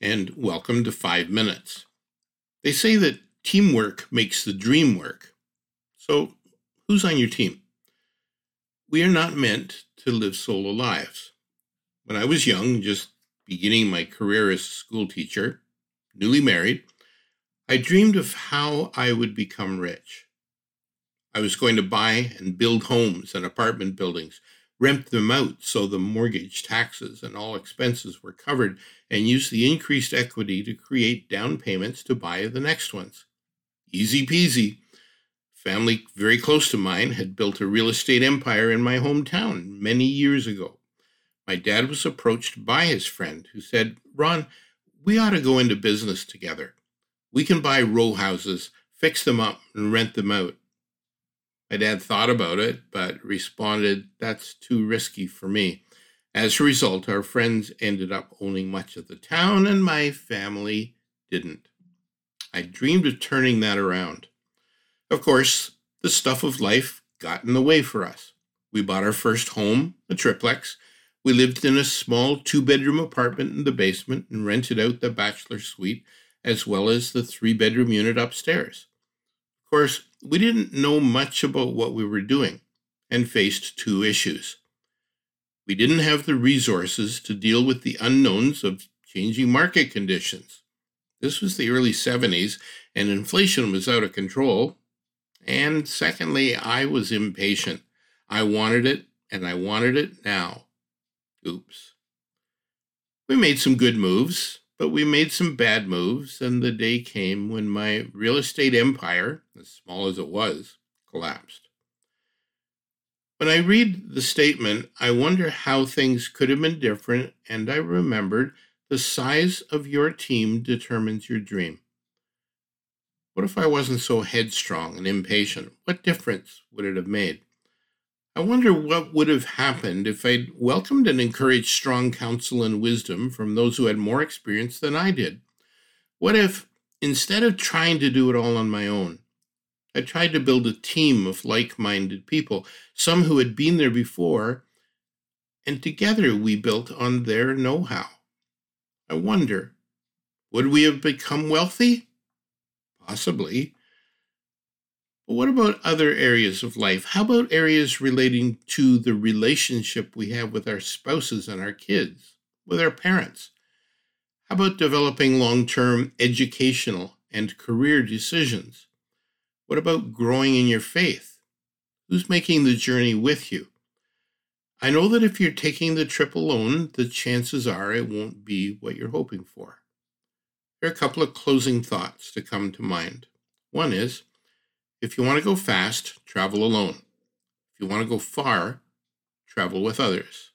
and welcome to Five Minutes. They say that teamwork makes the dream work. So, who's on your team? We are not meant to live solo lives. When I was young, just beginning my career as a school teacher, newly married, I dreamed of how I would become rich. I was going to buy and build homes and apartment buildings rent them out so the mortgage, taxes, and all expenses were covered, and use the increased equity to create down payments to buy the next ones. Easy peasy. Family very close to mine had built a real estate empire in my hometown many years ago. My dad was approached by his friend who said, Ron, we ought to go into business together. We can buy row houses, fix them up, and rent them out. My dad thought about it, but responded, That's too risky for me. As a result, our friends ended up owning much of the town, and my family didn't. I dreamed of turning that around. Of course, the stuff of life got in the way for us. We bought our first home, a triplex. We lived in a small two bedroom apartment in the basement and rented out the bachelor suite as well as the three bedroom unit upstairs. Course, we didn't know much about what we were doing and faced two issues. We didn't have the resources to deal with the unknowns of changing market conditions. This was the early 70s, and inflation was out of control. And secondly, I was impatient. I wanted it, and I wanted it now. Oops. We made some good moves, but we made some bad moves, and the day came when my real estate empire, as small as it was, collapsed. When I read the statement, I wonder how things could have been different, and I remembered the size of your team determines your dream. What if I wasn't so headstrong and impatient? What difference would it have made? I wonder what would have happened if I'd welcomed and encouraged strong counsel and wisdom from those who had more experience than I did. What if, instead of trying to do it all on my own, I tried to build a team of like minded people, some who had been there before, and together we built on their know how? I wonder, would we have become wealthy? Possibly. But what about other areas of life? How about areas relating to the relationship we have with our spouses and our kids, with our parents? How about developing long term educational and career decisions? What about growing in your faith? Who's making the journey with you? I know that if you're taking the trip alone, the chances are it won't be what you're hoping for. There are a couple of closing thoughts to come to mind. One is, if you want to go fast, travel alone. If you want to go far, travel with others.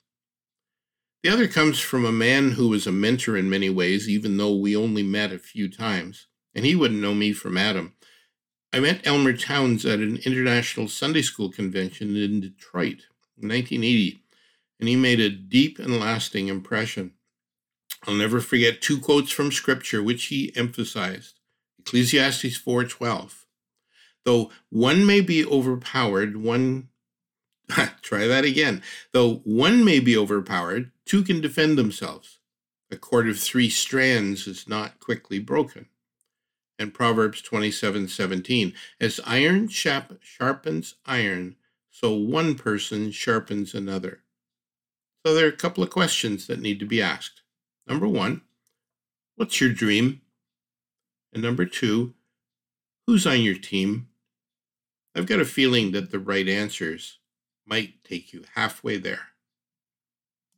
The other comes from a man who was a mentor in many ways, even though we only met a few times, and he wouldn't know me from Adam. I met Elmer Towns at an international Sunday school convention in Detroit in 1980, and he made a deep and lasting impression. I'll never forget two quotes from scripture which he emphasized. Ecclesiastes 4:12 Though one may be overpowered, one try that again. Though one may be overpowered, two can defend themselves. A cord of three strands is not quickly broken. And Proverbs 27 17, as iron sharpens iron, so one person sharpens another. So there are a couple of questions that need to be asked. Number one, what's your dream? And number two, who's on your team? I've got a feeling that the right answers might take you halfway there.